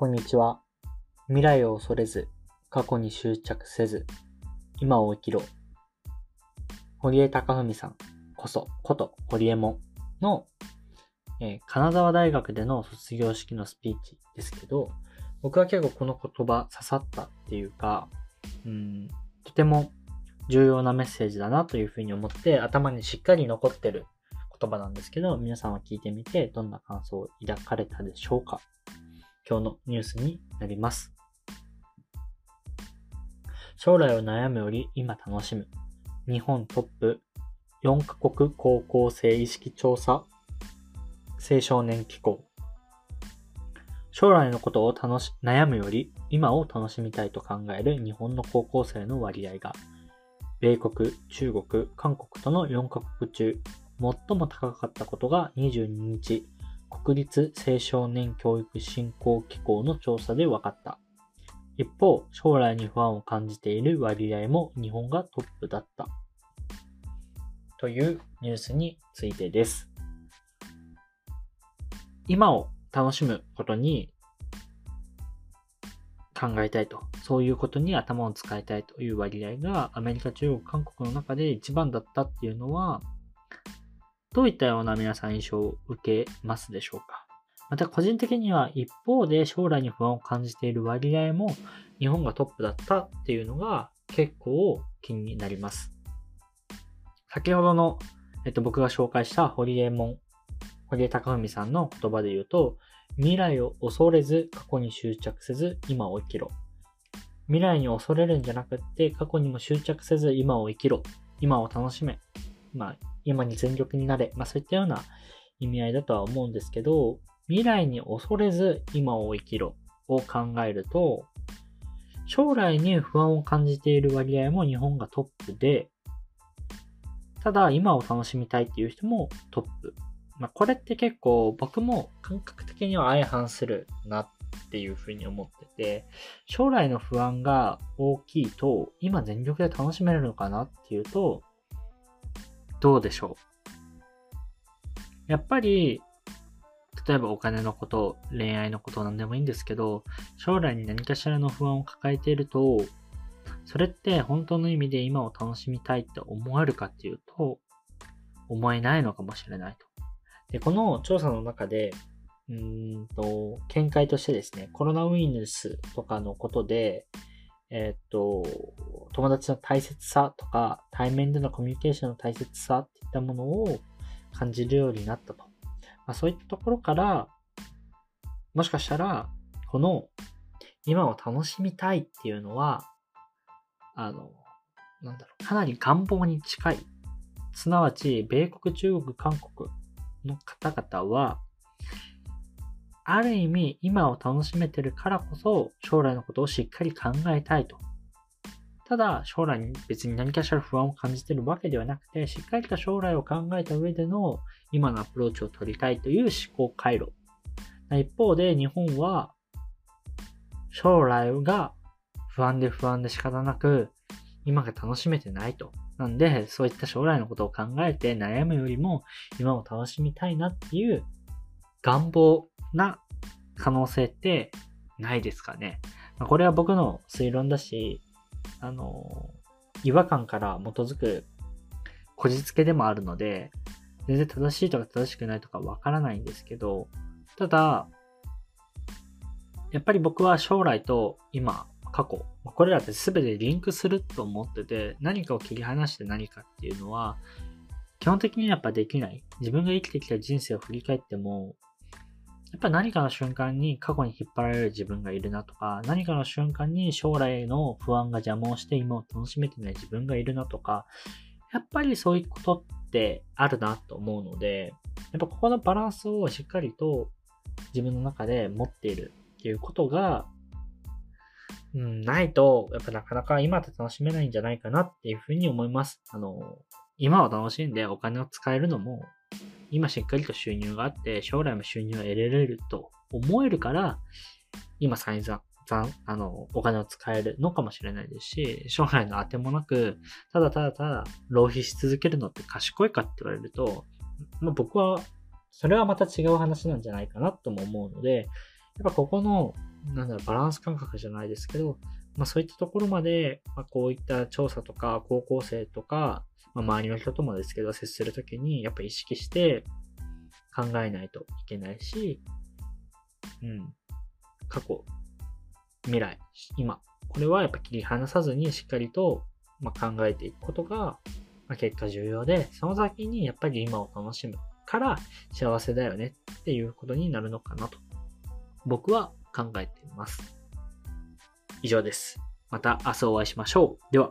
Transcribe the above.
こんにちは。未来を恐れず、過去に執着せず、今を生きろ。堀江貴文さんこそ、こと堀江門の、えー、金沢大学での卒業式のスピーチですけど、僕は結構この言葉刺さったっていうか、うん、とても重要なメッセージだなというふうに思って頭にしっかり残ってる言葉なんですけど、皆さんは聞いてみてどんな感想を抱かれたでしょうか？今日のニュースになります。将来を悩むより今楽しむ。日本トップ4カ国高校生意識調査青少年機構。将来のことを楽し悩むより今を楽しみたいと考える日本の高校生の割合が米国、中国、韓国との4カ国中最も高かったことが22日国立青少年教育振興機構の調査で分かった。一方、将来に不安を感じている割合も日本がトップだった。というニュースについてです。今を楽しむことに考えたいと、そういうことに頭を使いたいという割合がアメリカ、中国、韓国の中で一番だったっていうのは、どういったような皆さん印象を受けますでしょうか？また個人的には一方で将来に不安を感じている割合も日本がトップだったっていうのが結構気になります。先ほどの、えっと、僕が紹介した堀江門、堀江貴文さんの言葉で言うと、未来を恐れず過去に執着せず今を生きろ。未来に恐れるんじゃなくって過去にも執着せず今を生きろ。今を楽しめ。まあ、今に全力になれ。まあそういったような意味合いだとは思うんですけど、未来に恐れず今を生きろを考えると、将来に不安を感じている割合も日本がトップで、ただ今を楽しみたいっていう人もトップ。まあこれって結構僕も感覚的には相反するなっていうふうに思ってて、将来の不安が大きいと今全力で楽しめるのかなっていうと、どうでしょう？やっぱり、例えばお金のこと、恋愛のことなんでもいいんですけど、将来に何かしらの不安を抱えていると、それって本当の意味で今を楽しみたいって思えるかっていうと、思えないのかもしれないと。で、この調査の中で、うんと、見解としてですね、コロナウイルスとかのことで、えっ、と、友達の大切さとか、対面でのコミュニケーションの大切さっていったものを感じるようになったと。まあ、そういったところから、もしかしたら、この今を楽しみたいっていうのは、あの、なんだろう、かなり願望に近い。すなわち、米国、中国、韓国の方々は、ある意味今を楽しめてるからこそ将来のことをしっかり考えたいと。ただ将来に別に何かしら不安を感じてるわけではなくて、しっかりと将来を考えた上での今のアプローチを取りたいという思考回路。一方で日本は将来が不安で不安で仕方なく今が楽しめてないと。なんで、そういった将来のことを考えて悩むよりも今を楽しみたいなっていう願望な可能性ってないですかね。これは僕の推論だし、あの、違和感から基づくこじつけでもあるので、全然正しいとか正しくないとかわからないんですけど、ただ、やっぱり僕は将来と今、過去、これらって全てリンクすると思ってて、何かを切り離して何かっていうのは、基本的にやっぱできない。自分が生きてきた人生を振り返っても、やっぱ何かの瞬間に過去に引っ張られる自分がいるなとか、何かの瞬間に将来の不安が邪魔をして今を楽しめてない自分がいるなとか、やっぱりそういうことってあるなと思うので、やっぱここのバランスをしっかりと自分の中で持っているっていうことが、うん、ないと、やっぱなかなか今って楽しめないんじゃないかなっていうふうに思います。あの、今を楽しんでお金を使えるのも今しっかりと収入があって、将来も収入を得られると思えるから、今散々、あの、お金を使えるのかもしれないですし、将来の当てもなく、ただただただ浪費し続けるのって賢いかって言われると、まあ、僕は、それはまた違う話なんじゃないかなとも思うので、やっぱここの、なんだろう、バランス感覚じゃないですけど、まあそういったところまで、まあこういった調査とか、高校生とか、まあ周りの人ともですけど、接するときに、やっぱ意識して考えないといけないし、うん。過去、未来、今。これはやっぱ切り離さずにしっかりと、まあ、考えていくことが、まあ、結果重要で、その先にやっぱり今を楽しむから幸せだよねっていうことになるのかなと、僕は考えています。以上です。また明日お会いしましょう。では。